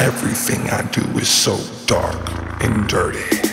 Everything I do is so dark and dirty.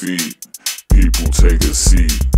feet. People take a seat.